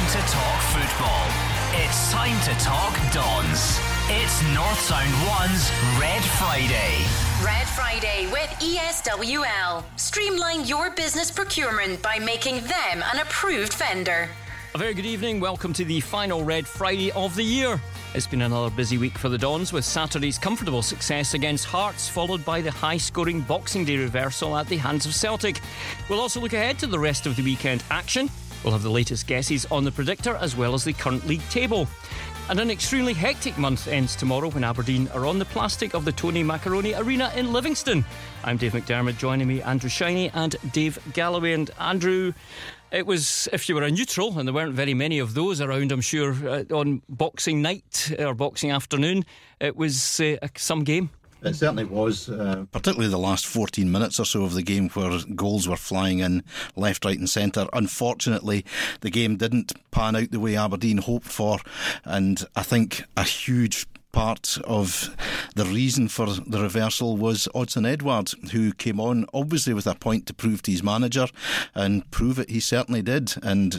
time to talk football. It's time to talk Dons. It's North Sound 1's Red Friday. Red Friday with ESWL. Streamline your business procurement by making them an approved vendor. A very good evening. Welcome to the final Red Friday of the year. It's been another busy week for the Dons with Saturday's comfortable success against Hearts, followed by the high scoring Boxing Day reversal at the hands of Celtic. We'll also look ahead to the rest of the weekend action. We'll have the latest guesses on the predictor as well as the current league table. And an extremely hectic month ends tomorrow when Aberdeen are on the plastic of the Tony Macaroni Arena in Livingston. I'm Dave McDermott, joining me, Andrew Shiney and Dave Galloway. And Andrew, it was, if you were a neutral, and there weren't very many of those around, I'm sure, uh, on Boxing night or Boxing afternoon, it was uh, some game. It certainly was, uh, particularly the last 14 minutes or so of the game where goals were flying in left, right, and centre. Unfortunately, the game didn't pan out the way Aberdeen hoped for, and I think a huge part of the reason for the reversal was Odsonne Edouard, who came on obviously with a point to prove to his manager and prove it he certainly did. And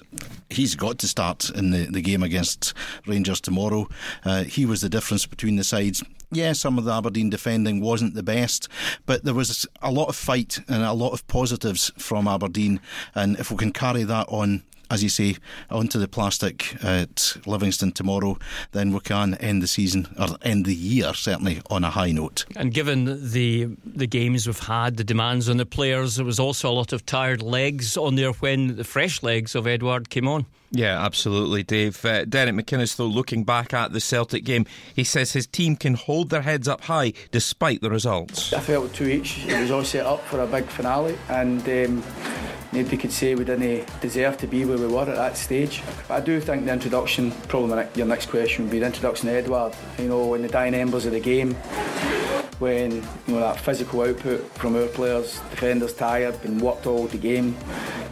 he's got to start in the, the game against Rangers tomorrow. Uh, he was the difference between the sides yeah, some of the Aberdeen defending wasn't the best, but there was a lot of fight and a lot of positives from Aberdeen. And if we can carry that on as you say, onto the plastic at Livingston tomorrow, then we can end the season or end the year certainly on a high note. And given the the games we've had, the demands on the players, there was also a lot of tired legs on there when the fresh legs of Edouard came on. Yeah, absolutely, Dave. Uh, Derek McInnes, though, looking back at the Celtic game, he says his team can hold their heads up high despite the results. I felt two each. It was all set up for a big finale, and um, nobody could say we didn't deserve to be where we were at that stage. But I do think the introduction, probably your next question would be the introduction of Edouard, You know, in the dying embers of the game, when you know that physical output from our players, defenders tired, been worked all the game,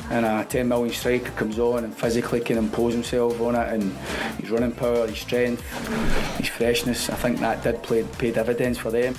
and a 10 million striker comes on and physically can impose himself on it, and his running power, his strength, his freshness. I think that did play pay dividends for them.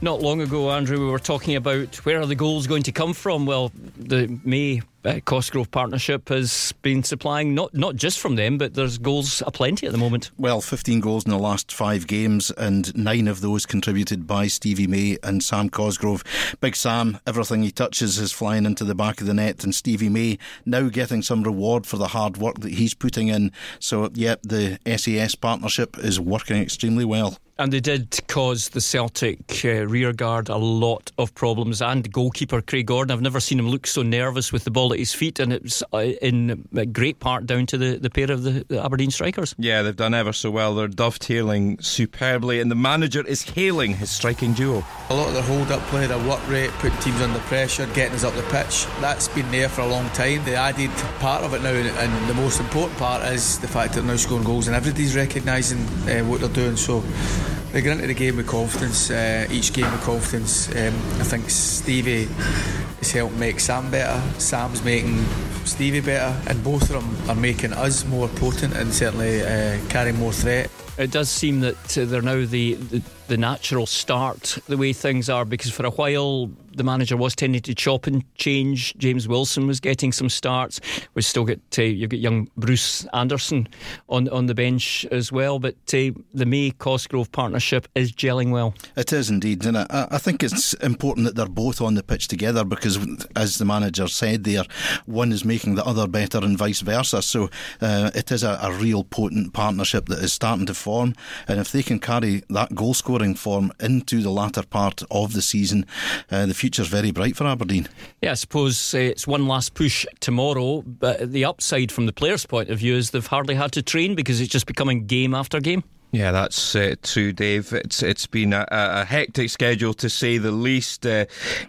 Not long ago, Andrew, we were talking about where are the goals going to come from. Well, the May uh, Cosgrove partnership has been supplying not not just from them, but there's goals aplenty at the moment. Well, 15 goals in the last five games, and nine of those contributed by Stevie May and Sam Cosgrove. Big Sam, everything he touches is flying into the back of the net, and Stevie May now getting some reward for the hard work that he's putting in. So, yep, the SAS partnership is working extremely well. And they did cause the Celtic uh, rearguard a lot of problems. And goalkeeper Craig Gordon, I've never seen him look so nervous with the ball at his feet. And it's uh, in great part down to the, the pair of the, the, Aberdeen strikers. Yeah, they've done ever so well. They're dovetailing superbly. And the manager is hailing his striking duo. A lot of their hold up play, their work rate, putting teams under pressure, getting us up the pitch. That's been there for a long time. They added part of it now, and the most important part, is the fact that they're now scoring goals and everybody's recognising uh, what they're doing. So they get into the game with confidence, uh, each game with confidence. Um, I think Stevie has helped make Sam better, Sam's making Stevie better, and both of them are making us more potent and certainly uh, carrying more threat. It does seem that uh, they're now the, the, the natural start, the way things are, because for a while the manager was tending to chop and change. James Wilson was getting some starts. We still get uh, you've got young Bruce Anderson on on the bench as well. But uh, the May Cosgrove partnership is gelling well. It is indeed, and I, I, think it's important that they're both on the pitch together because, as the manager said, there one is making the other better and vice versa. So uh, it is a, a real potent partnership that is starting to form, and if they can carry that goal scoring form into the latter part of the season, uh, the future future's very bright for Aberdeen. Yeah, I suppose uh, it's one last push tomorrow, but the upside from the players' point of view is they've hardly had to train because it's just becoming game after game. Yeah, that's uh, true, Dave. It's it's been a, a, hectic schedule to say the least. Uh,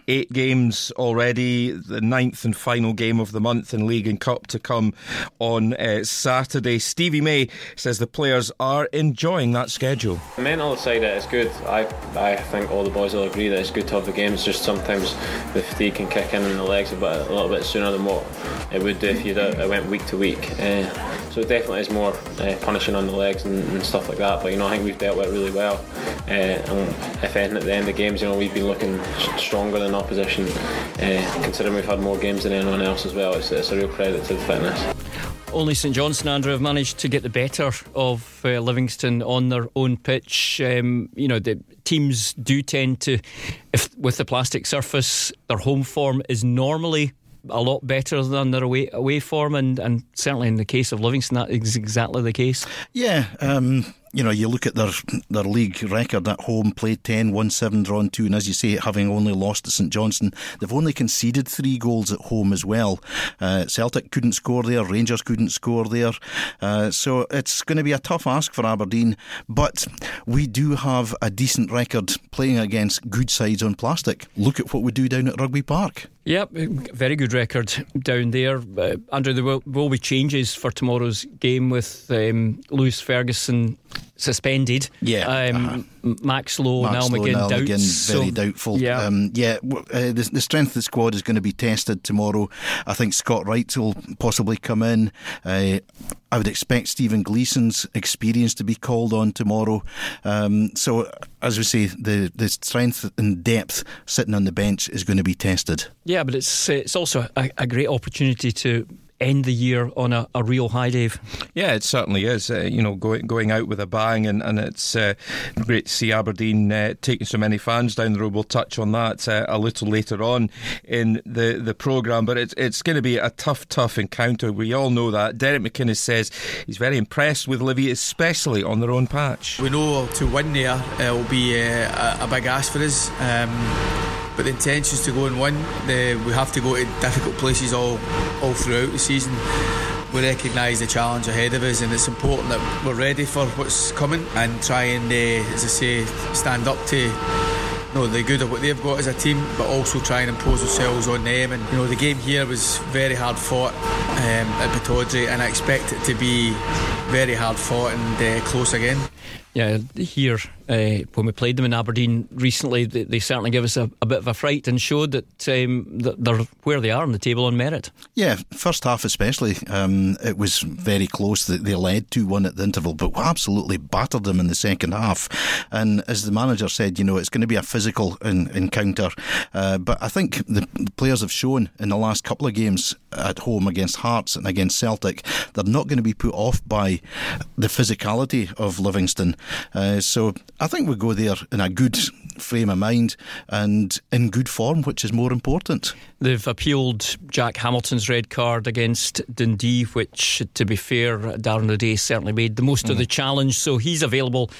eight games already. The ninth and final game of the month in League and Cup to come on uh, Saturday. Stevie May says the players are enjoying that schedule. The mental side it is good. I I think all the boys will agree that it's good to have the games. Just sometimes the fatigue can kick in in the legs a bit a little bit sooner than what it would do if you it went week to week. Uh, so it definitely is more uh, punishing on the legs and, and stuff like that. But you know, I think we've dealt with it really well. Uh, and if anything, at the end of games, you know, we've been looking stronger than opposition. Uh, considering we've had more games than anyone else as well, it's, it's a real credit to the fitness. only St Johnstone, Andrew, have managed to get the better of uh, Livingston on their own pitch. Um, you know, the teams do tend to, if with the plastic surface, their home form is normally a lot better than their away away form, and, and certainly in the case of Livingston, that is exactly the case. Yeah, um, you know, you look at their their league record at home, played 10, won 7, drawn 2, and as you say, having only lost to St Johnstone, they've only conceded three goals at home as well. Uh, Celtic couldn't score there, Rangers couldn't score there. Uh, so it's going to be a tough ask for Aberdeen, but we do have a decent record playing against good sides on plastic. Look at what we do down at Rugby Park. Yep, very good record down there. Uh, Andrew, there will, will, be changes for tomorrow's game with um, Lewis Ferguson suspended. Yeah. Um, uh-huh. Max Lowe, Max Niall McGinn, Niall doubts, very so, doubtful. Yeah. Um, yeah. Uh, the, the, strength of the squad is going to be tested tomorrow. I think Scott Wright will possibly come in. Uh, I would expect Stephen Gleeson's experience to be called on tomorrow. Um, so, as we say, the, the strength and depth sitting on the bench is going to be tested. Yeah, but it's it's also a, a great opportunity to end the year on a, a real high, Dave. Yeah, it certainly is. Uh, you know, going going out with a bang, and, and it's uh, great to see Aberdeen uh, taking so many fans down the road. We'll touch on that uh, a little later on in the, the programme, but it's, it's going to be a tough, tough encounter. We all know that. Derek McInnes says he's very impressed with Livy, especially on their own patch. We know to win there uh, will be uh, a, a big ask for us. Um, but the intention is to go and win. The, we have to go to difficult places all all throughout the season. We recognise the challenge ahead of us, and it's important that we're ready for what's coming and try and, uh, as I say, stand up to you know, the good of what they've got as a team, but also try and impose ourselves on them. And you know, the game here was very hard fought um, at Pittodrie, and I expect it to be very hard fought and uh, close again. Yeah, here uh, when we played them in Aberdeen recently, they, they certainly gave us a, a, bit of a fright and showed that, um, that they're where they are on the table on merit. Yeah, first half especially, um, it was very close. They led 2 1 at the interval, but we absolutely battered them in the second half. And as the manager said, you know, it's going to be a physical in, encounter. Uh, but I think the players have shown in the last couple of games at home against Hearts and against Celtic, they're not going to be put off by the physicality of Livingston. Uh, so I think we go there in a good frame of mind and in good form, which is more important. They've appealed Jack Hamilton's red card against Dundee, which, to be fair, Darren O'Dea certainly made the most mm. of the challenge. So he's available,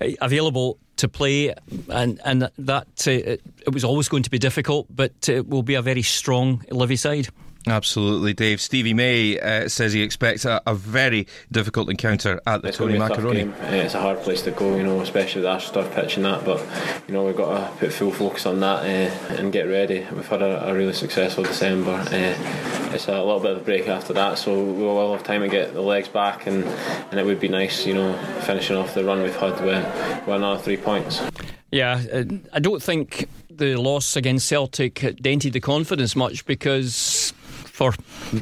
uh, available to play, and and that uh, it, it was always going to be difficult, but it will be a very strong Livy side. Absolutely, Dave. Stevie May uh, says he expects a, a, very difficult encounter at the it's Tony Macaroni. It's a hard place to go, you know, especially with Astroturf pitch and that. But you know, we've got to put full focus on that uh, and get ready. We've had a, a really successful December. Uh, it's a little bit of a break after that, so we will have time to get the legs back, and, and it would be nice, you know, finishing off the run we've had with, with another three points. Yeah, uh, I don't think the loss against Celtic dented the confidence much because for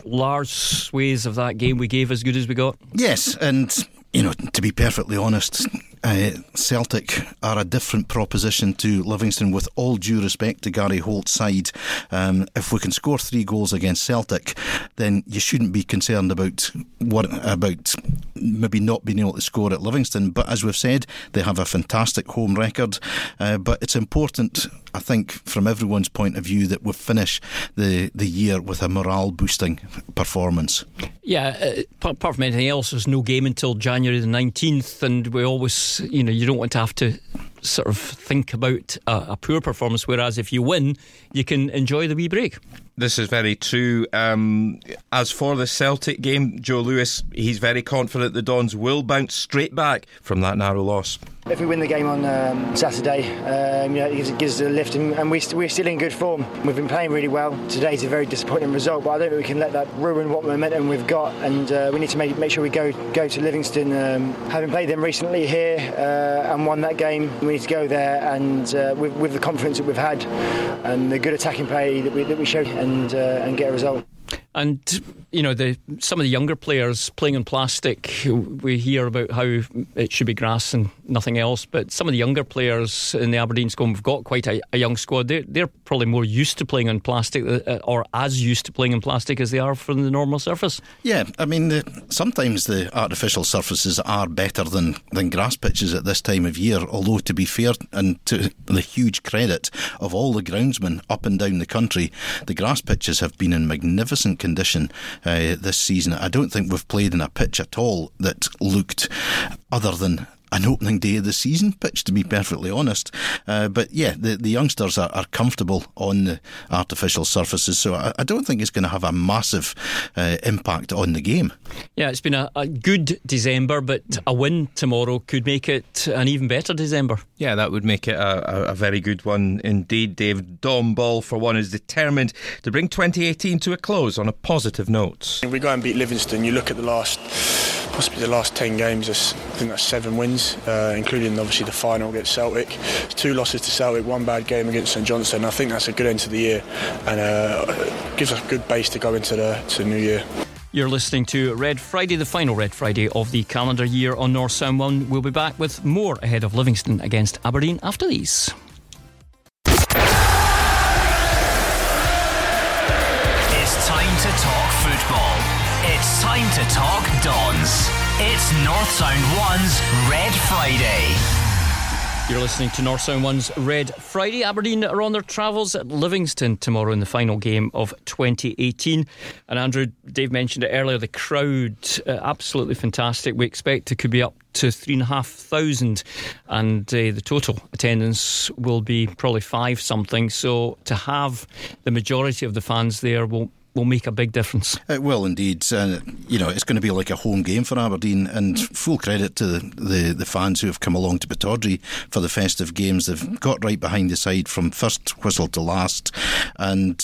large swathes of that game, we gave as good as we got. Yes, and you know, to be perfectly honest, uh, Celtic are a different proposition to Livingston. With all due respect to Gary Holt's side, um, if we can score three goals against Celtic, then you shouldn't be concerned about what about maybe not being able to score at Livingston. But as we've said, they have a fantastic home record. Uh, but it's important, I think, from everyone's point of view, that we finish the the year with a morale boosting performance. Yeah, uh, apart from anything else, there's no game until January the 19th, and we always, you know, you don't want to have to sort of think about a, a poor performance, whereas if you win, you can enjoy the wee break. This is very true. Um, as for the Celtic game, Joe Lewis, he's very confident the Dons will bounce straight back from that narrow loss. If we win the game on um, Saturday, um, you know, it gives us a lift, and, and we, we're still in good form. We've been playing really well. Today's a very disappointing result, but I don't think we can let that ruin what momentum we've got. And uh, we need to make, make sure we go go to Livingston. Um, having played them recently here uh, and won that game, we need to go there and uh, with, with, the confidence that we've had and the good attacking play that we, that we showed and uh, and get a result. And you know, the some of the younger players playing on plastic, we hear about how it should be grass and nothing else. But some of the younger players in the Aberdeen squad, we've got quite a, a young squad. They're, they're probably more used to playing on plastic, uh, or as used to playing on plastic as they are from the normal surface. Yeah, I mean, the, sometimes the artificial surfaces are better than than grass pitches at this time of year. Although, to be fair, and to the huge credit of all the groundsmen up and down the country, the grass pitches have been in magnificent condition uh, this season. I don't think we've played in a pitch at all that looked other than an opening day of the season pitch, to be perfectly honest. Uh, but yeah, the, the youngsters are, are, comfortable on the artificial surfaces, so I, I don't think it's going to have a massive uh, impact on the game. Yeah, it's been a, a, good December, but a win tomorrow could make it an even better December. Yeah, that would make it a, a very good one indeed, Dave. Dom Ball, for one, is determined to bring 2018 to a close on a positive note. If we go and beat Livingston, you look at the last possibly the last 10 games, I think that's seven wins, uh, including obviously the final against Celtic. It's two losses to Celtic, one bad game against St Johnstone. I think that's a good end to the year and uh, gives us a good base to go into the, to the new year. You're listening to Red Friday, the final Red Friday of the calendar year on North Sound 1. We'll be back with more ahead of Livingston against Aberdeen after these. It's time to talk football. It's time to talk Dons. It's North Sound 1's Red Friday. You're listening to North Sound 1's Red Friday. Aberdeen are on their travels at Livingston tomorrow in the final game of 2018. And Andrew, Dave mentioned it earlier, the crowd, uh, absolutely fantastic. We expect it could be up to 3,500 and uh, the total attendance will be probably five something. So to have the majority of the fans there will will make a big difference. It will indeed. Uh, you know, it's going to be like a home game for Aberdeen, and full credit to the, the, the fans who have come along to Pittodrie for the festive games. They've got right behind the side from first whistle to last, and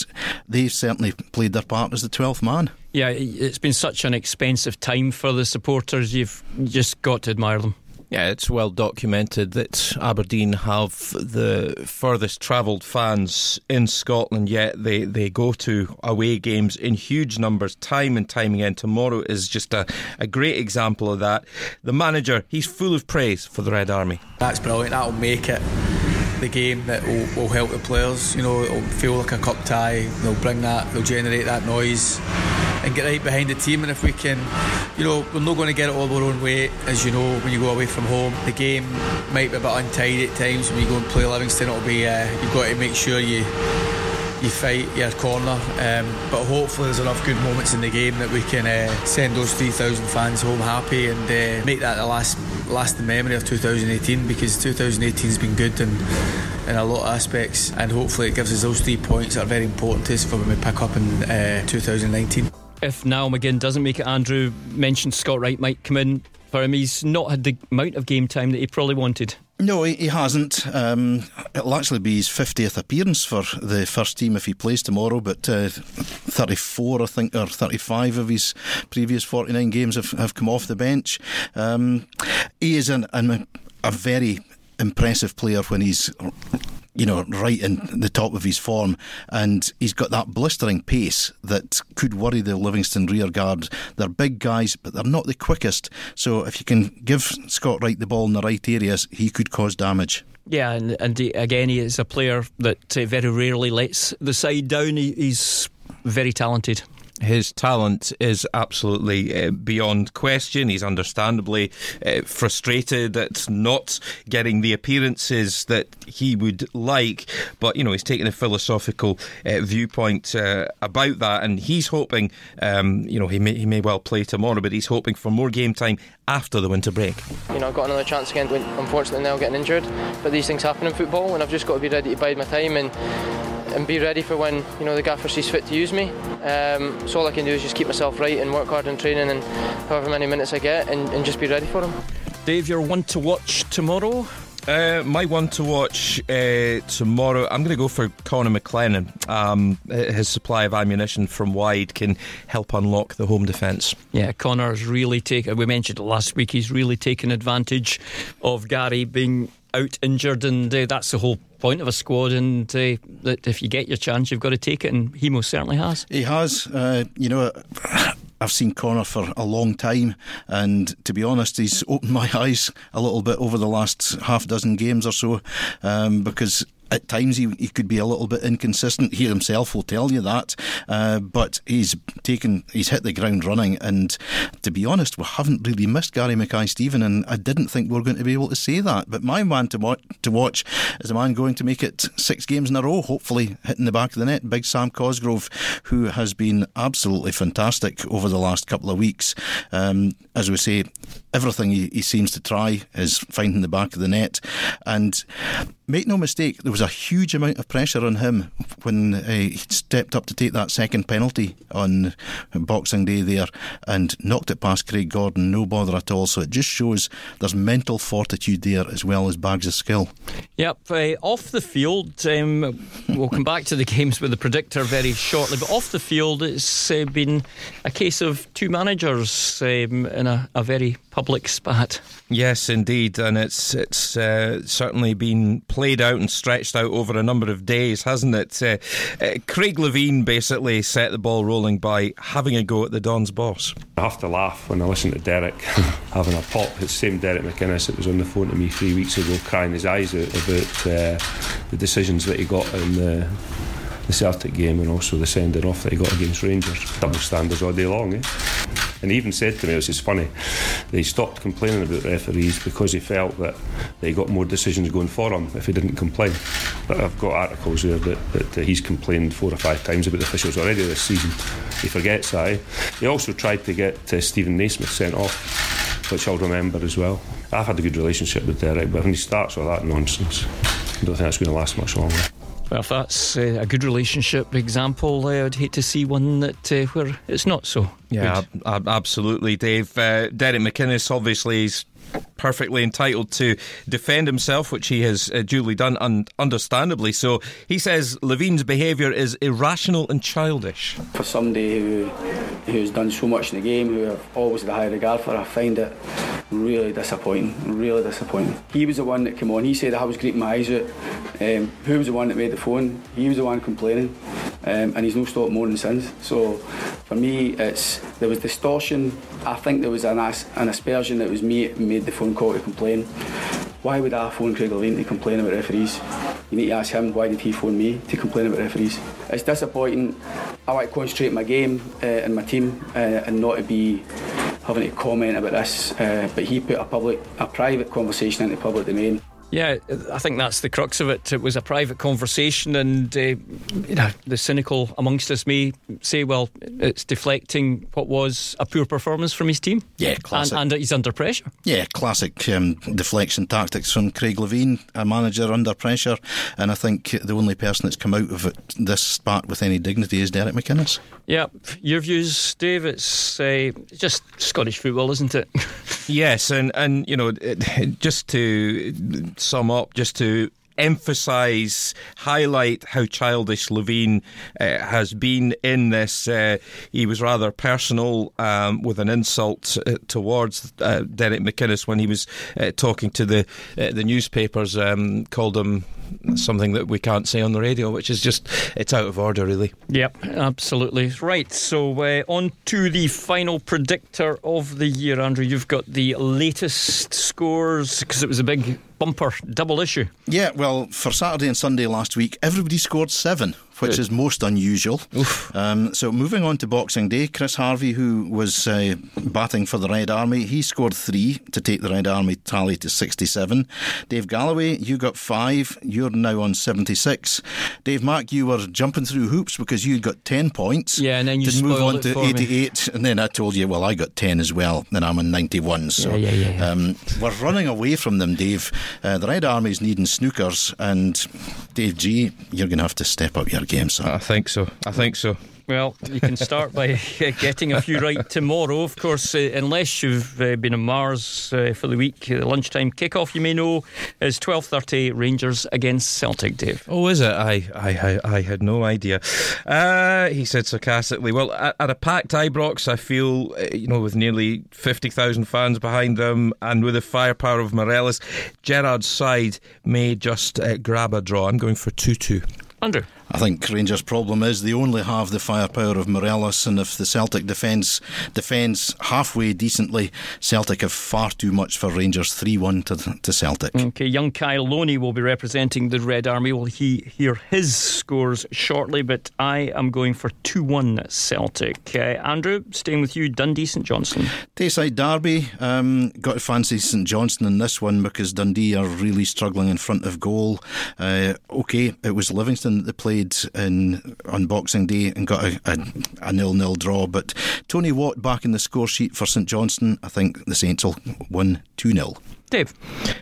they've certainly played their part as the 12th man. Yeah, it's been such an expensive time for the supporters. You've just got to admire them. Yeah, it's well documented that Aberdeen have the furthest travelled fans in Scotland, yet they, they go to away games in huge numbers time and time again. Tomorrow is just a, a great example of that. The manager, he's full of praise for the Red Army. That's brilliant. That'll make it the game that will, will help the players. You know, it'll feel like a cup tie. They'll bring that, they'll generate that noise and get right behind the team. And if we can, you know, we're not going to get it all our own way, as you know, when you go away from home. The game might be a bit untidy at times when you go and play Livingston. It'll be uh, you've got to make sure you you fight your corner. Um, but hopefully, there's enough good moments in the game that we can uh, send those 3,000 fans home happy and uh, make that the last lasting memory of 2018 because 2018 has been good and in a lot of aspects, and hopefully, it gives us those three points that are very important to us for when we pick up in uh, 2019 if Niall McGinn doesn't make it, Andrew mentioned Scott Wright might come in for him. He's not had the amount of game time that he probably wanted. No, he, hasn't. Um, it'll actually be his 50th appearance for the first team if he plays tomorrow, but uh, 34, I think, or 35 of his previous 49 games have, have come off the bench. Um, he is an, an, a very impressive player when he's you know, right in the top of his form, and he's got that blistering pace that could worry the Livingston rear guard. They're big guys, but they're not the quickest. So if you can give Scott Wright the ball in the right areas, he could cause damage. Yeah, and, and he, again, he is a player that uh, very rarely lets the side down. He, he's very talented. His talent is absolutely uh, beyond question. He's understandably uh, frustrated at not getting the appearances that he would like, but you know he's taking a philosophical uh, viewpoint uh, about that, and he's hoping, um, you know, he may he may well play tomorrow, but he's hoping for more game time after the winter break. You know, I've got another chance again. Unfortunately, now getting injured, but these things happen in football, and I've just got to be ready to bide my time and and be ready for when you know the gaffer sees fit to use me. Um, so all I can do is just keep myself right and work hard in training and however many minutes I get and, and just be ready for them. Dave, you're one to watch tomorrow. Uh, my one to watch uh, tomorrow, I'm going to go for Connor McLennan. Um, his supply of ammunition from wide can help unlock the home defence. Yeah, Connor's really taken. We mentioned it last week. He's really taken advantage of Gary being out injured, and uh, that's the whole point of a squad, and uh, that if you get your chance, you've got to take it, and he most certainly has. He has. Uh, you know. I've seen Connor for a long time, and to be honest, he's opened my eyes a little bit over the last half dozen games or so um, because at times he, he could be a little bit inconsistent. He himself will tell you that, uh, but he's taken, he's hit the ground running. And to be honest, we haven't really missed Gary Mackay Steven, and I didn't think we were going to be able to say that. But my man to watch, to watch is a man going to make it six games in a row, hopefully hitting the back of the net. Big Sam Cosgrove, who has been absolutely fantastic over the last couple of weeks. Um, as we say, everything he, he seems to try is finding the back of the net, and make no mistake, there was a huge amount of pressure on him when uh, he stepped up to take that second penalty on Boxing Day there and knocked it past Craig Gordon, no bother at all. So it just shows there's mental fortitude there as well as bags of skill. Yep, uh, off the field, um, we'll come back to the games with the predictor very shortly, but off the field, it's uh, been a case of two managers um, in a, a very public spat. Yes, indeed, and it's it's uh, certainly been played out and stretched out over a number of days, hasn't it? Uh, uh, Craig Levein basically set the ball rolling by having a go at the Don's boss. I have to laugh when I listen to Derek having a pop. It's the same Derek McInnes that was on the phone to me three weeks ago, crying his eyes out about uh, the decisions that he got in the the Celtic game and also the sending off that he got against Rangers. Double standards all day long, eh? And he even said to me, which is funny, he stopped complaining about referees because he felt that, he got more decisions going for him if he didn't complain. But I've got articles here that, that, he's complained four or five times about the officials already this season. He forgets that. Eh? He also tried to get uh, Steven Naismith sent off, which I'll remember as well. I've had a good relationship with Derek, but when he starts with that nonsense, I don't think that's going to last much longer. Well, if that's uh, a good relationship example, uh, I'd hate to see one that uh, where it's not so. Yeah, ab- absolutely, Dave. Uh, Derek McInnes obviously is perfectly entitled to defend himself, which he has uh, duly done, and understandably so. He says Levein's behaviour is irrational and childish. For somebody who who's done so much in the game, who I've always had a high regard for, I find it really disappointing. Really disappointing. He was the one that came on. He said I was greeting my eyes out. Um, who was the one that made the phone? He was the one complaining, um, and he's no stopped moaning since. So for me, it's there was distortion. I think there was an, an aspersion that was me made the phone call to complain. Why would I phone Craig Levein to complain about referees? You need to ask him why did he phone me to complain about referees. It's disappointing. I like to concentrate my game uh, and my team uh, and not to be having to comment about this. Uh, but he put a public, a private conversation into public domain. Yeah, I think that's the crux of it. It was a private conversation, and uh, you know, the cynical amongst us may say, "Well, it's deflecting what was a poor performance from his team." Yeah, classic. And, and he's under pressure. Yeah, classic um, deflection tactics from Craig Levein, a manager under pressure, and I think the only person that's come out of it, this spat with any dignity is Derek McInnes. Yeah, your views, Dave? It's uh, just Scottish football, isn't it? yes, and and you know, just to sum up, just to emphasise, highlight how childish Levein uh, has been in this. Uh, he was rather personal um, with an insult uh, towards uh, Derek McInnes when he was uh, talking to the uh, the newspapers. Um, called him something that we can't say on the radio, which is just it's out of order, really. Yep, absolutely right. So uh, on to the final predictor of the year, Andrew. You've got the latest scores because it was a big bumper double issue. Yeah, well, for Saturday and Sunday last week, everybody scored seven which Good. is most unusual. Um, so moving on to Boxing Day, Chris Harvey, who was uh, batting for the Red Army, he scored three to take the Red Army tally to 67. Dave Galloway, you got five. You're now on 76. Dave Mack, you were jumping through hoops because you got 10 points. Yeah, and then you move on to 88, me. and then I told you, well, I got 10 as well, and I'm on 91. So yeah, yeah, yeah, um, we're running away from them, Dave. Uh, the Red Army's needing snookers, and Dave G, you're going to have to step up your game, son. I think so. I think so. Well, you can start by getting a few right tomorrow. Of course, uh, unless you've uh, been on Mars uh, for the week, the lunchtime kickoff, you may know, is 12.30 Rangers against Celtic, Dave. Oh, is it? I I, I, I had no idea. Uh, he said sarcastically. Well, at, at a packed Ibrox, I feel, uh, you know, with nearly 50,000 fans behind them and with the firepower of Morelos, Gerrard's side may just uh, grab a draw. I'm going for 2 2. Andrew. I think Rangers' problem is they only have the firepower of Morelos, and if the Celtic defence defends halfway decently, Celtic have far too much for Rangers 3 1 to, to Celtic. Okay, young Kyle Loney will be representing the Red Army. We'll he, hear his scores shortly, but I am going for 2 1 Celtic. Uh, Andrew, staying with you, Dundee St Johnstone. Tayside Derby, um, got to fancy St Johnstone in this one because Dundee are really struggling in front of goal. Uh, okay, it was Livingston that played in on Boxing Day and got a, a, a nil-nil draw. But Tony Watt back in the score sheet for St Johnstone. I think the Saints will win two 0 Dave.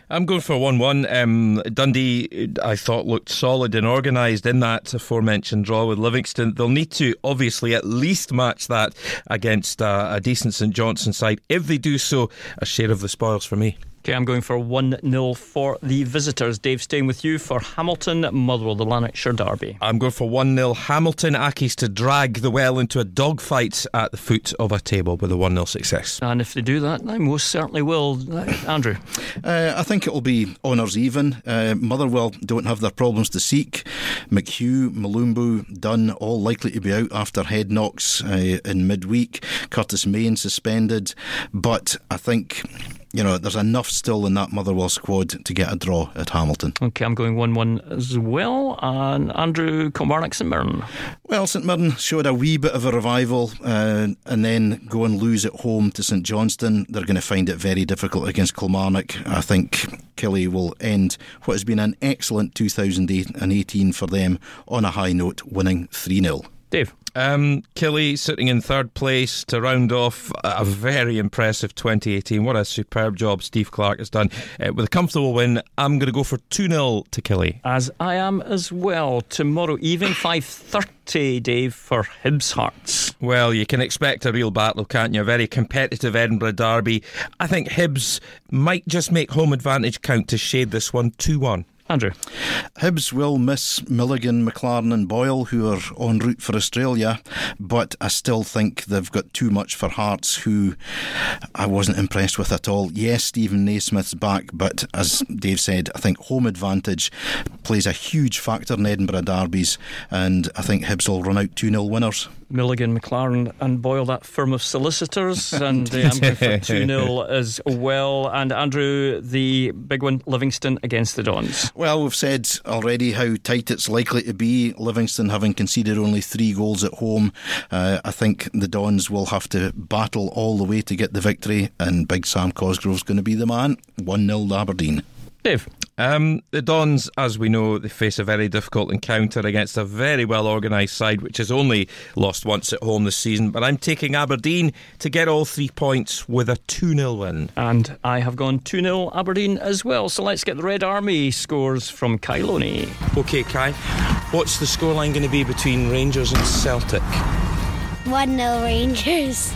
I'm going for 1 1. Um, Dundee, I thought, looked solid and organised in that aforementioned draw with Livingston. They'll need to, obviously, at least match that against uh, a decent St Johnstone side. If they do so, a share of the spoils for me. Okay, I'm going for 1 0 for the visitors. Dave, staying with you for Hamilton, Motherwell, the Lanarkshire Derby. I'm going for 1 0 Hamilton. Accies to drag the well into a dogfight at the foot of a table with a 1 0 success. And if they do that, I most certainly will. Andrew? Uh, I think it will be honours even. Uh, Motherwell don't have their problems to seek. McHugh, Mulumbu, Dunne, all likely to be out after head knocks uh, in midweek. Curtis Main suspended. But I think you know, there's enough still in that Motherwell squad to get a draw at Hamilton. Okay, I'm going 1 1 as well. And Andrew Kilmarnock St Mirren. Well, St Mirren showed a wee bit of a revival uh, and then go and lose at home to St Johnstone. They're going to find it very difficult against Kilmarnock. I think Killie will end what has been an excellent 2018 for them on a high note, winning 3 0. Dave. Um, Killie sitting in third place to round off a very impressive 2018. What a superb job Steve Clarke has done. Uh, with a comfortable win, I'm going to go for 2 0 to Killie. As I am as well. Tomorrow evening, 5.30, Dave, for Hibs Hearts. Well, you can expect a real battle, can't you? A very competitive Edinburgh derby. I think Hibs might just make home advantage count to shade this one 2 1. Andrew. Hibs will miss Milligan, Maclaren, and Boyle, who are en route for Australia, but I still think they've got too much for Hearts, who I wasn't impressed with at all. Yes, Steven Naismith's back, but as Dave said, I think home advantage plays a huge factor in Edinburgh derbies, and I think Hibs will run out 2 0 winners. Milligan, Maclaren, and Boyle, that firm of solicitors. and uh, I'm going for 2 0 as well. And Andrew, the big one, Livingston against the Dons. Well, we've said already how tight it's likely to be. Livingston having conceded only three goals at home. Uh, I think the Dons will have to battle all the way to get the victory, and Big Sam Cosgrove's going to be the man. 1 0 Aberdeen. Dave. Um, the Dons, as we know, they face a very difficult encounter against a very well organised side, which has only lost once at home this season. But I'm taking Aberdeen to get all three points with a 2 0 win. And I have gone 2 0 Aberdeen as well. So let's get the Red Army scores from Kai Loney. Okay, Kai, what's the scoreline going to be between Rangers and Celtic? 1 0 Rangers.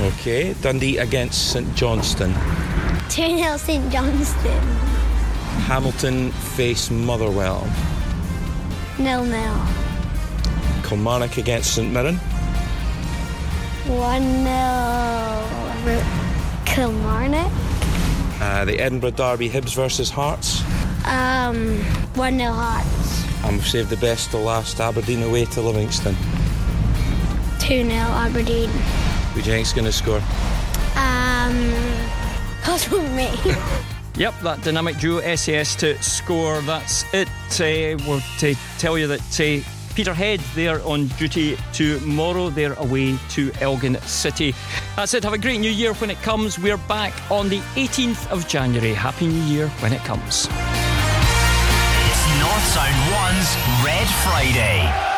Okay, Dundee against St Johnstone. 2 0 St Johnstone. Hamilton face Motherwell. Nil nil. Kilmarnock against St Mirren. 1 0 Kilmarnock. Uh, the Edinburgh Derby Hibs versus Hearts. Um, 1 0 Hearts. And we've saved the best to last Aberdeen away to Livingston. 2 0 Aberdeen. Who do you think's going to score? Um, Me. Yep, that dynamic duo SAS to score. That's it. Uh, we'll tell you that uh, Peterhead, they're on duty tomorrow. They're away to Elgin City. That's it. Have a great new year when it comes. We're back on the 18th of January. Happy New Year when it comes. It's North Sound 1's Red Friday.